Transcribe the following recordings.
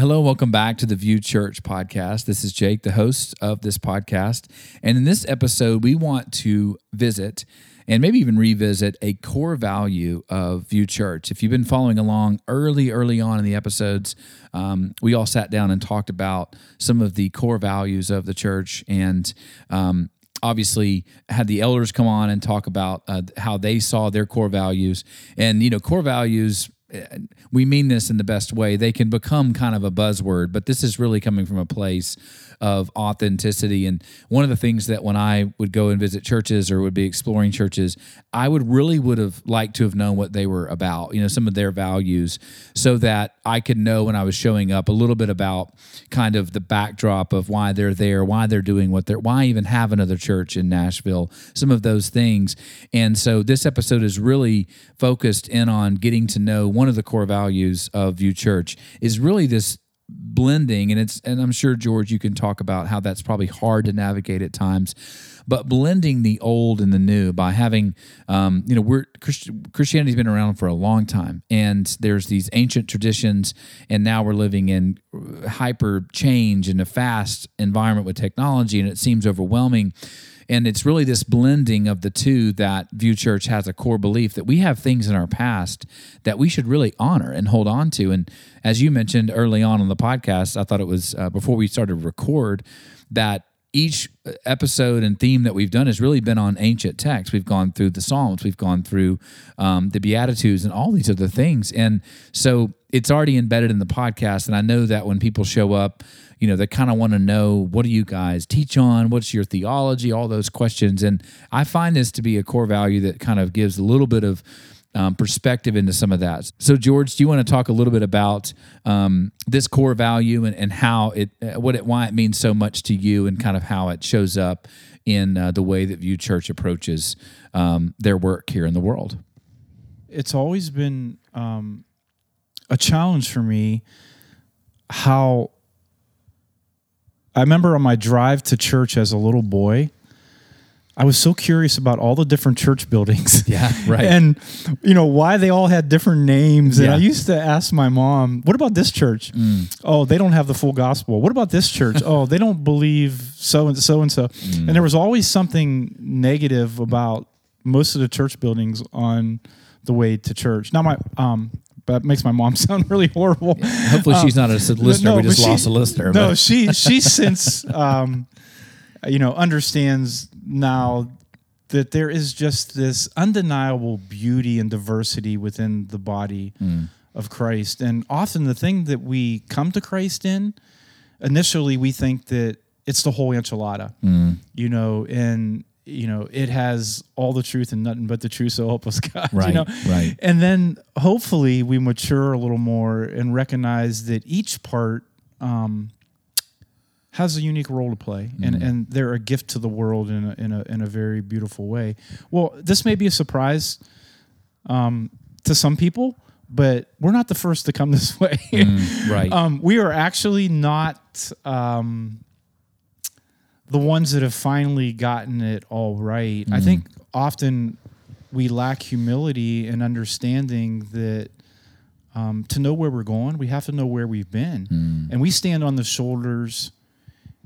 Hello, welcome back to the Vue Church podcast. This is Jake, the host of this podcast. And in this episode, we want to visit and maybe even revisit a core value of Vue Church. If you've been following along early, early on in the episodes, um, we all sat down and talked about some of the core values of the church and um, obviously had the elders come on and talk about uh, how they saw their core values and you know core values we mean this in the best way. They can become kind of a buzzword, but this is really coming from a place of authenticity. And one of the things that when I would go and visit churches or would be exploring churches, I would really would have liked to have known what they were about, you know, some of their values, so that I could know when I was showing up a little bit about kind of the backdrop of why they're there, why they're doing what they're, why even have another church in Nashville, some of those things. And so this episode is really focused in on getting to know one of the core values of Vue Church is really this blending and it's and I'm sure George you can talk about how that's probably hard to navigate at times but blending the old and the new by having um, you know we're Christ- Christianity's been around for a long time and there's these ancient traditions and now we're living in hyper change in a fast environment with technology and it seems overwhelming and it's really this blending of the two that Vue Church has a core belief that we have things in our past that we should really honor and hold on to. And as you mentioned early on on the podcast, I thought it was uh, before we started to record that each episode and theme that we've done has really been on ancient texts. We've gone through the Psalms, we've gone through um, the Beatitudes, and all these other things. And so it's already embedded in the podcast. And I know that when people show up, you know, they kind of want to know what do you guys teach on? What's your theology? All those questions. And I find this to be a core value that kind of gives a little bit of um, perspective into some of that. So, George, do you want to talk a little bit about um, this core value and, and how it, uh, what it, why it means so much to you, and kind of how it shows up in uh, the way that Vue Church approaches um, their work here in the world? It's always been um, a challenge for me how I remember on my drive to church as a little boy, I was so curious about all the different church buildings. Yeah, right. and you know why they all had different names. And Yeah. I used to ask my mom, "What about this church? Oh, they don't have the full gospel. What about this church? oh, they don't believe so and so and so." And there was always something negative about most of the church buildings on the way to church. Now my um that makes my mom sound really horrible. Hopefully, she's not a listener. we but just she- lost a listener. No, but- she she since um, you know understands now that there is just this undeniable beauty and diversity within the body Hmm. of Christ, and often the thing that we come to Christ in, initially we think that it's the whole enchilada, Hmm. you know, and you know it has all the truth and nothing but the truth. So help us God, Right, you know, right. and then hopefully we mature a little more and recognize that each part um, has a unique role to play, and, and they're a gift to the world in a, in a in a very beautiful way. Well, this may be a surprise um, to some people, but we're not the first to come this way. right. um, we are actually not um, the ones that have finally gotten it all right. I think often we lack humility and understanding that um, to know where we're going, we have to know where we've been, and we stand on the shoulders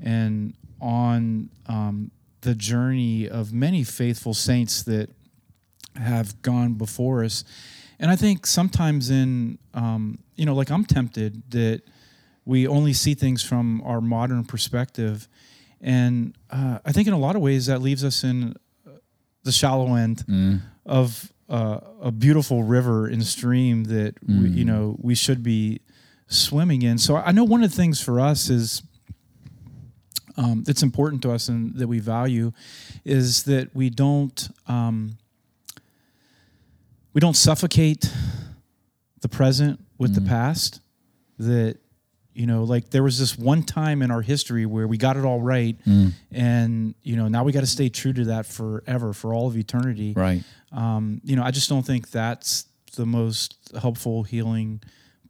and on um, the journey of many faithful saints that have gone before us. And I think sometimes in, um, you know, like I'm tempted that we only see things from our modern perspective. And uh, I think in a lot of ways that leaves us in the shallow end of uh, a beautiful river and stream that, we, you know, we should be swimming in. So I know one of the things for us is um, that's important to us and that we value is that we don't um, we don't suffocate the present with the past. That you know, like there was this one time in our history where we got it all right, and you know now we got to stay true to that forever, for all of eternity. right. Um, you know, I just don't think that's the most helpful healing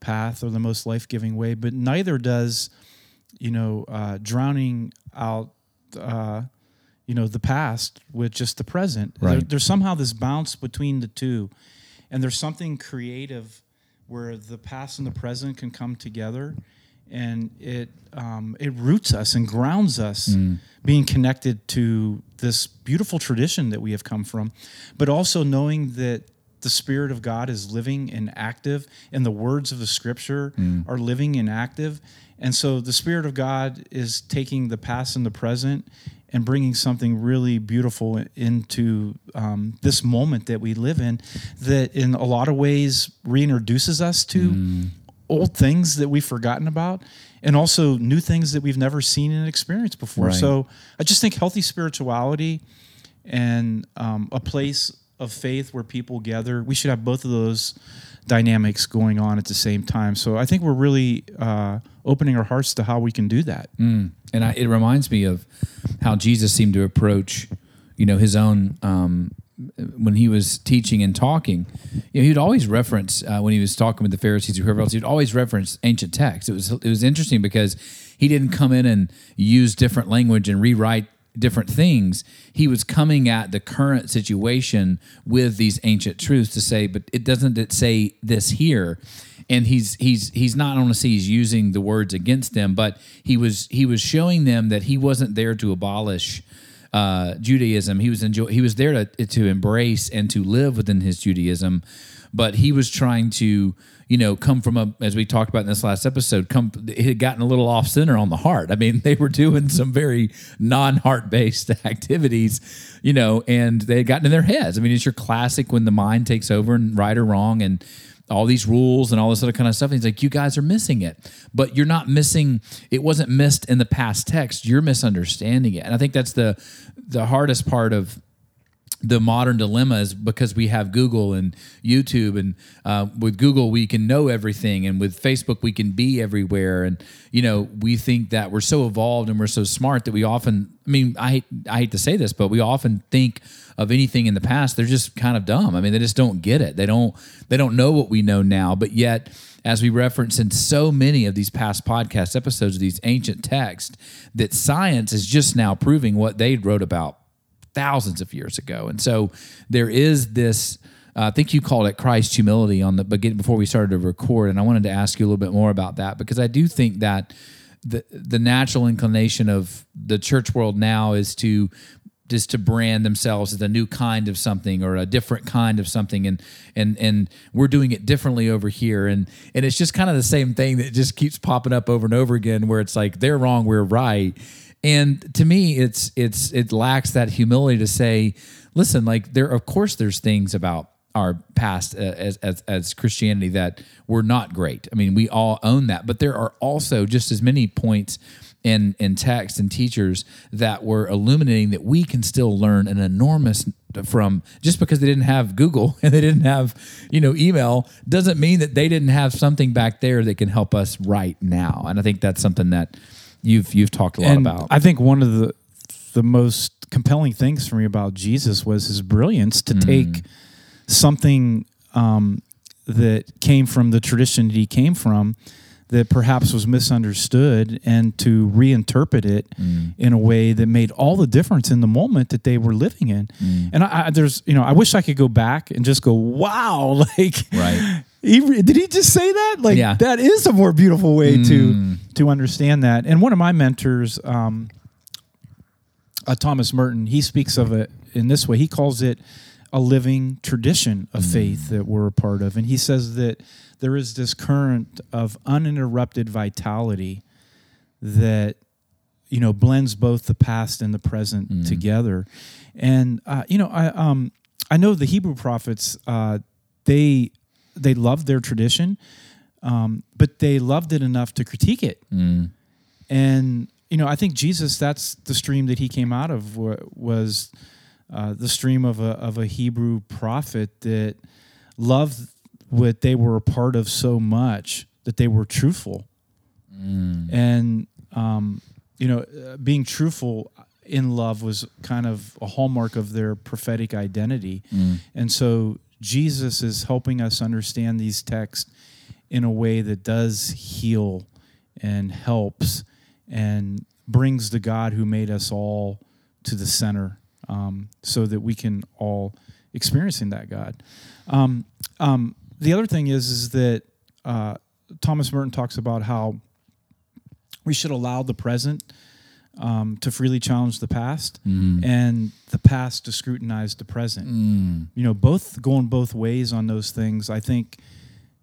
path or the most life giving way. But neither does, you know, uh, drowning out, uh, you know, the past with just the present. There- there's somehow this bounce between the two, and there's something creative where the past and the present can come together and it um, it roots us and grounds us, being connected to this beautiful tradition that we have come from, but also knowing that the Spirit of God is living and active, and the words of the Scripture are living and active. And so the Spirit of God is taking the past and the present and bringing something really beautiful into um, this moment that we live in that, in a lot of ways, reintroduces us to old things that we've forgotten about and also new things that we've never seen and experienced before. Right. So I just think healthy spirituality and um, a place of faith where people gather. We should have both of those dynamics going on at the same time. So I think we're really uh, opening our hearts to how we can do that. And I, it reminds me of how Jesus seemed to approach, you know, his own um, when he was teaching and talking. You know, he'd always reference uh, when he was talking with the Pharisees or whoever else. He'd always reference ancient texts. It was it was interesting because he didn't come in and use different language and rewrite different things. He was coming at the current situation with these ancient truths to say, but it doesn't it say this here and he's he's he's not only he's using the words against them, but he was he was showing them that he wasn't there to abolish uh, Judaism. He was enjoy he was there to to embrace and to live within his Judaism, but he was trying to you know come from a as we talked about in this last episode come it had gotten a little off center on the heart i mean they were doing some very non-heart based activities you know and they had gotten in their heads i mean it's your classic when the mind takes over and right or wrong and all these rules and all this other kind of stuff. And he's like, you guys are missing it, but you're not missing. It wasn't missed in the past text. You're misunderstanding it, and I think that's the the hardest part of the modern dilemma is because we have Google and YouTube, and uh, with Google we can know everything, and with Facebook we can be everywhere, and you know we think that we're so evolved and we're so smart that we often, I mean, I hate, I hate to say this, but we often think of anything in the past they're just kind of dumb. I mean, they just don't get it. They don't they don't know what we know now, but yet. As we reference in so many of these past podcast episodes of these ancient texts, that science is just now proving what they wrote about thousands of years ago. And so there is this. Uh, I think you called it Christ humility on the begin before we started to record, and I wanted to ask you a little bit more about that because I do think that the the natural inclination of the church world now is to just to brand themselves as a new kind of something or a different kind of something and and and we're doing it differently over here and and it's just kind of the same thing that just keeps popping up over and over again where it's like they're wrong we're right and to me it's it's it lacks that humility to say listen like there of course there's things about our past uh, as, as as Christianity that were not great. I mean, we all own that, but there are also just as many points in in text and teachers that were illuminating that we can still learn an enormous from just because they didn't have Google and they didn't have you know email doesn't mean that they didn't have something back there that can help us right now. And I think that's something that you've you've talked a lot and about. I think one of the the most compelling things for me about Jesus was his brilliance to mm. take something um, that came from the tradition that he came from that perhaps was misunderstood and to reinterpret it mm. in a way that made all the difference in the moment that they were living in. Mm. And I, I, there's, you know, I wish I could go back and just go, wow, like, Right. He, did he just say that? Like, Yeah. that is a more beautiful way to to understand that. And one of my mentors, um, uh, Thomas Merton, he speaks of it in this way. He calls it a living tradition of faith that we're a part of. And he says that there is this current of uninterrupted vitality that you know blends both the past and the present together. And uh, you know, I um, I know the Hebrew prophets uh, they they loved their tradition, um, but they loved it enough to critique it. And you know, I think Jesus that's the stream that he came out of was uh, the stream of a of a Hebrew prophet that loved what they were a part of so much that they were truthful. And um, you know uh, being truthful in love was kind of a hallmark of their prophetic identity. And so jesus is helping us understand these texts in a way that does heal and helps and brings the god who made us all to the center um, so that we can all experiencing that god. Um, um, the other thing is is that uh, thomas merton talks about how we should allow the present um, to freely challenge the past Mm. and the past to scrutinize the present. You know, both going both ways on those things, I think,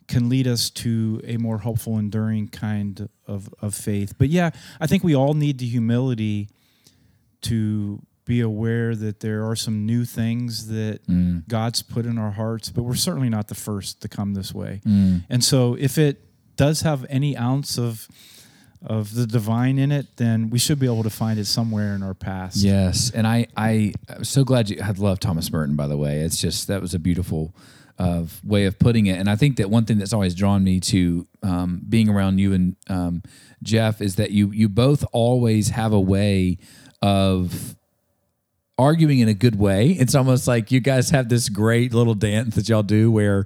can lead us to a more hopeful, enduring kind of, of faith. But yeah, I think we all need the humility to be aware that there are some new things that Mm. God's put in our hearts, but we're certainly not the first to come this way. Mm. And so if it does have any ounce of of the divine in it, then we should be able to find it somewhere in our past. Yes, and I I I'm so glad you had loved Thomas Merton. By the way, it's just that was a beautiful uh, way of putting it. And I think that one thing that's always drawn me to um, being around you and um, Jeff is that you you both always have a way of arguing in a good way. It's almost like you guys have this great little dance that y'all do where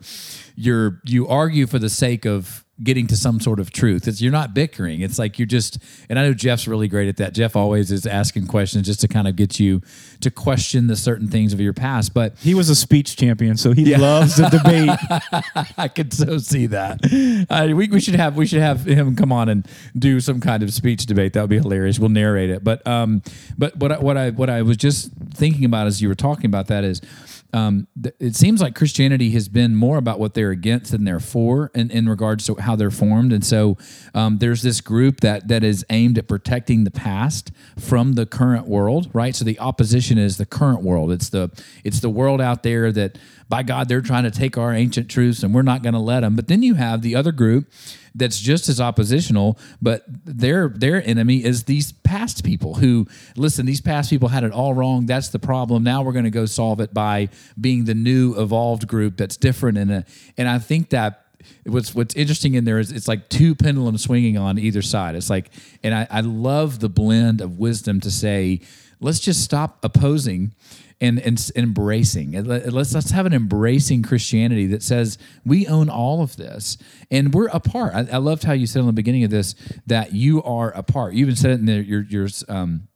you're you argue for the sake of getting to some sort of truth. It's you're not bickering. It's like you're just and I know Jeff's really great at that. Jeff always is asking questions just to kind of get you to question the certain things of your past. But He was a speech champion, so he loves the debate. I could so see that. Uh, we, we should have we should have him come on and do some kind of speech debate. That would be hilarious. We'll narrate it. But um, but what I, what I what I was just thinking about as you were talking about that is. Um, th- it seems like Christianity has been more about what they're against than they're for in, in regards to how they're formed. And so um, there's this group that that is aimed at protecting the past from the current world, right? So the opposition is the current world. It's the it's the world out there that by God they're trying to take our ancient truths and we're not going to let them. But then you have the other group that's just as oppositional, but their their enemy is these past people who listen. These past people had it all wrong. That's the problem. Now we're going to go solve it by being the new evolved group that's different. And and I think that what's what's interesting in there is it's like two pendulums swinging on either side. It's like, and I, I love the blend of wisdom to say, let's just stop opposing and, and embracing. Let- Let's let's have an embracing Christianity that says we own all of this and we're a part. I, I loved how you said in the beginning of this that you are a part. You even said it in the, your your um,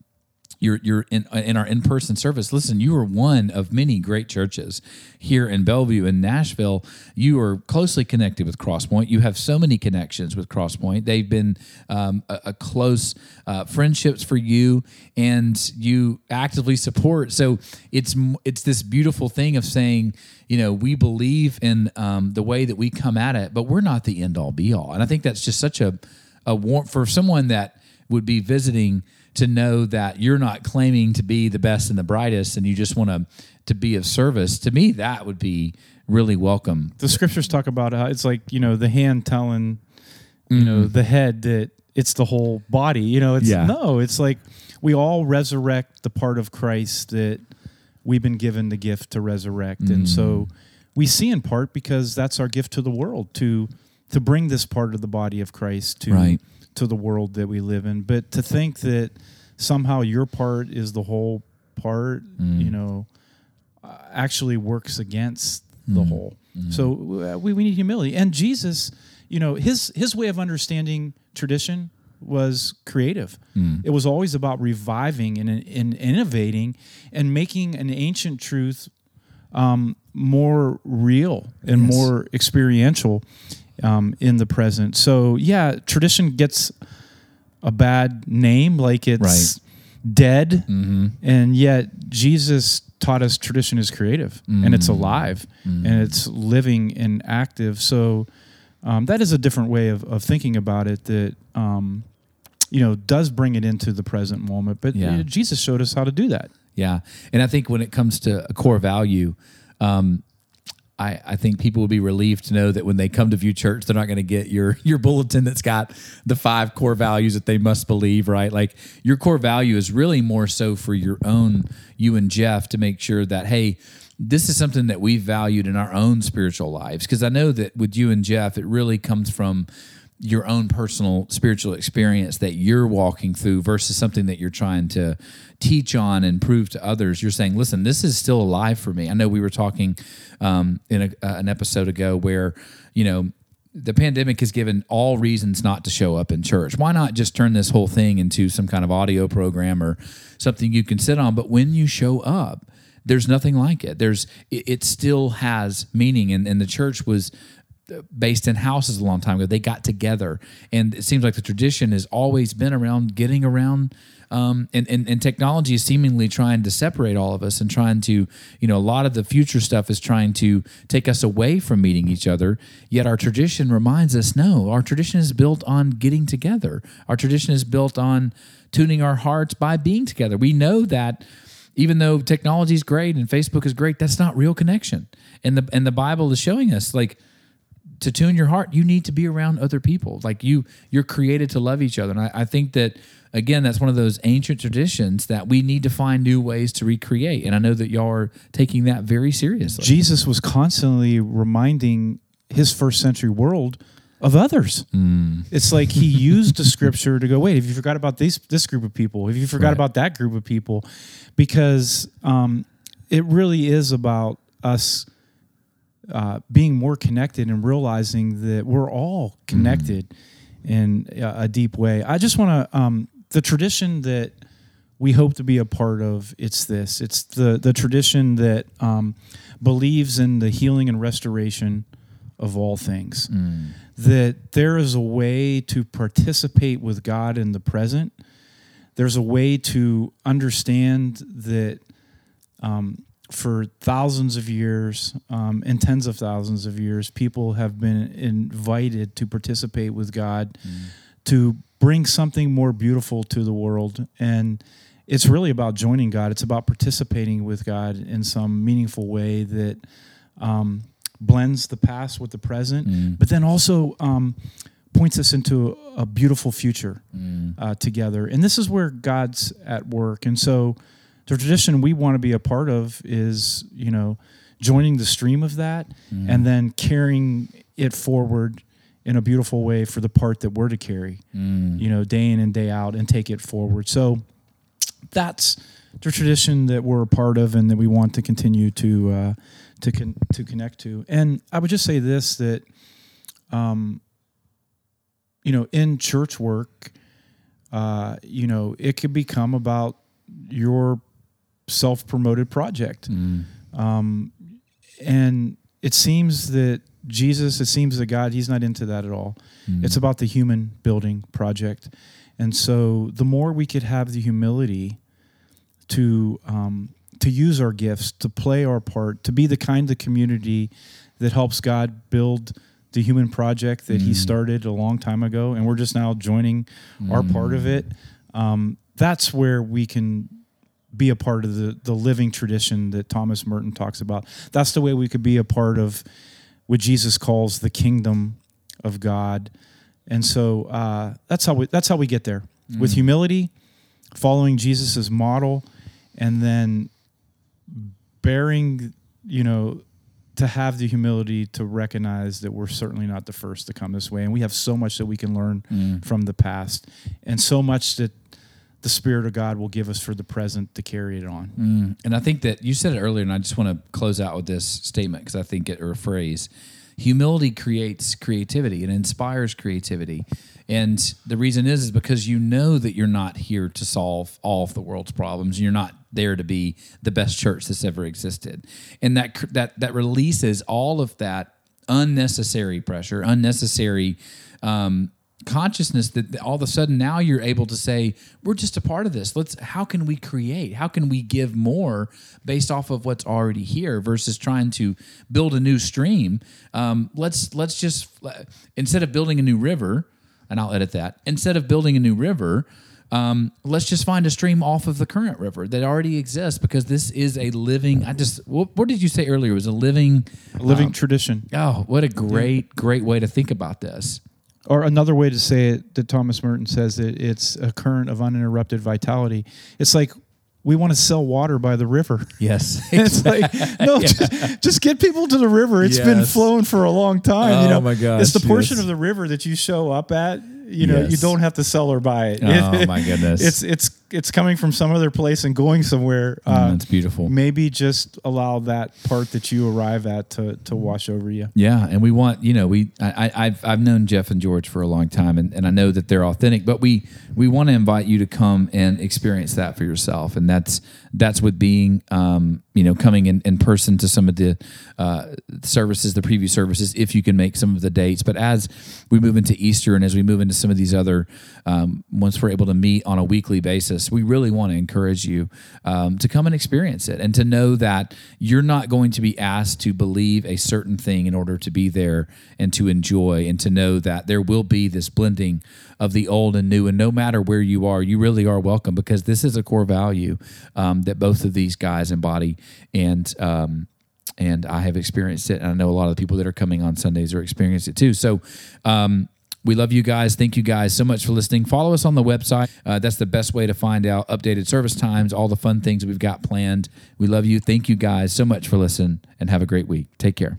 you're you're in in our in person service. Listen, you are one of many great churches here in Bellevue in Nashville. You are closely connected with Crosspoint. You have so many connections with Crosspoint. They've been um, a, a close uh, friendships for you, and you actively support. So it's it's this beautiful thing of saying, you know, we believe in um, the way that we come at it, but we're not the end all be all. And I think that's just such a a warm for someone that would be visiting to know that you're not claiming to be the best and the brightest and you just want to to be of service to me that would be really welcome the scriptures talk about how it's like you know the hand telling you know mm-hmm. the head that it's the whole body you know it's Yeah. no it's like we all resurrect the part of christ that we've been given the gift to resurrect and so mm-hmm. we see in part because that's our gift to the world to to bring this part of the body of christ to Right. To the world that we live in but to think that somehow your part is the whole part you know uh, actually works against the whole. So uh, we, we need humility. And Jesus, you know, his his way of understanding tradition was creative. It was always about reviving and, and innovating and making an ancient truth um, more real and Yes. more experiential um, in the present. So yeah, tradition gets a bad name, like it's dead, and yet Jesus taught us tradition is creative and it's alive and it's living and active. So um, that is a different way of, of thinking about it that um, you know does bring it into the present moment. But Yeah. you know, Jesus showed us how to do that. Yeah, and I think when it comes to a core value, um, I, I think people will be relieved to know that when they come to Vue Church, they're not going to get your your bulletin that's got the five core values that they must believe. Right, like your core value is really more so for your own you and Jeff to make sure that hey. This is something that we've valued in our own spiritual lives because I know that with you and Jeff, it really comes from your own personal spiritual experience that you're walking through versus something that you're trying to teach on and prove to others. You're saying, listen, this is still alive for me. I know we were talking um, in a, uh, an episode ago where, you know, the pandemic has given all reasons not to show up in church. Why not just turn this whole thing into some kind of audio program or something you can sit on? But when you show up, there's nothing like it. There's it, it still has meaning, and, and the church was based in houses a long time ago. They got together, and it seems like the tradition has always been around getting around. Um, and, and, and technology is seemingly trying to separate all of us and trying to, you know, a lot of the future stuff is trying to take us away from meeting each other. Yet our tradition reminds us no, our tradition is built on getting together. Our tradition is built on tuning our hearts by being together. We know that even though technology is great and Facebook is great, that's not real connection. And the and the Bible is showing us like to tune your heart, you need to be around other people. Like you, you're created to love each other. And I, I think that again, that's one of those ancient traditions that we need to find new ways to recreate. And I know that y'all are taking that very seriously. Jesus was constantly reminding his first century world of others. Mm. It's like he used the scripture to go, wait, have you forgot about this this group of people? Have you forgot Right. about that group of people? Because um, it really is about us uh, being more connected and realizing that we're all connected in a, a deep way. I just want to um, the tradition that we hope to be a part of. It's this. It's the the tradition that um, believes in the healing and restoration of all things. That there is a way to participate with God in the present. There's a way to understand that um, for thousands of years um, and tens of thousands of years, people have been invited to participate with God to bring something more beautiful to the world. And it's really about joining God, it's about participating with God in some meaningful way that um, blends the past with the present, but then also. Um, points us into a beautiful future uh, together. And this is where God's at work. And so the tradition we want to be a part of is, you know, joining the stream of that and then carrying it forward in a beautiful way for the part that we're to carry, you know, day in and day out and take it forward. So that's the tradition that we're a part of and that we want to continue to uh, to con- to connect to. And I would just say this that um, you know, in church work, uh, you know, it could become about your self promoted project. Um, and it seems that Jesus, it seems that God, He's not into that at all. It's about the human building project. And so the more we could have the humility to, um, to use our gifts, to play our part, to be the kind of community that helps God build the human project that He started a long time ago, and we're just now joining our part of it. Um, that's where we can be a part of the the living tradition that Thomas Merton talks about. That's the way we could be a part of what Jesus calls the kingdom of God. And so uh, that's how we that's how we get there with humility, following Jesus's model, and then bearing, you know, to have the humility to recognize that we're certainly not the first to come this way, and we have so much that we can learn from the past, and so much that the Spirit of God will give us for the present to carry it on. And I think that you said it earlier, and I just want to close out with this statement because I think it or a phrase. Humility creates creativity and inspires creativity. And the reason is is because you know that you're not here to solve all of the world's problems. You're not there to be the best church that's ever existed. And that that that releases all of that unnecessary pressure, unnecessary um, consciousness that all of a sudden now you're able to say we're just a part of this. Let's how can we create? How can we give more based off of what's already here versus trying to build a new stream? Um, let's let's just instead of building a new river and i'll edit that instead of building a new river um, let's just find a stream off of the current river that already exists because this is a living i just what, what did you say earlier? It was a living A living tradition. oh what a great great way to think about this Or another way to say it that Thomas Merton says that it's a current of uninterrupted vitality. It's like we want to sell water by the river. yes It's like no, just, just get people to the river. It's been flowing for a long time. Oh you know, my gosh, it's the portion yes. of the river that you show up at. You know, you don't have to sell or buy it. Oh, my goodness. It's it's it's coming from some other place and going somewhere. Uh, That's beautiful. maybe just allow that part that you arrive at to to wash over you. Yeah, and we want you know we I, I I've I've known Jeff and George for a long time, and, and I know that they're authentic. But we we want to invite you to come and experience that for yourself, and that's that's with being um, you know coming in, in person to some of the uh, services, the preview services, if you can make some of the dates. But as we move into Easter and as we move into some of these other, um, once we're able to meet on a weekly basis, we really want to encourage you um, to come and experience it and to know that you're not going to be asked to believe a certain thing in order to be there and to enjoy and to know that there will be this blending of the old and new. And no matter where you are, you really are welcome because this is a core value um, that both of these guys embody. And, um, and I have experienced it. And I know a lot of the people that are coming on Sundays are experiencing it too. So, um, we love you guys. Thank you guys so much for listening. Follow us on the website. Uh, that's the best way to find out updated service times, all the fun things we've got planned. We love you. Thank you guys so much for listening and have a great week. Take care.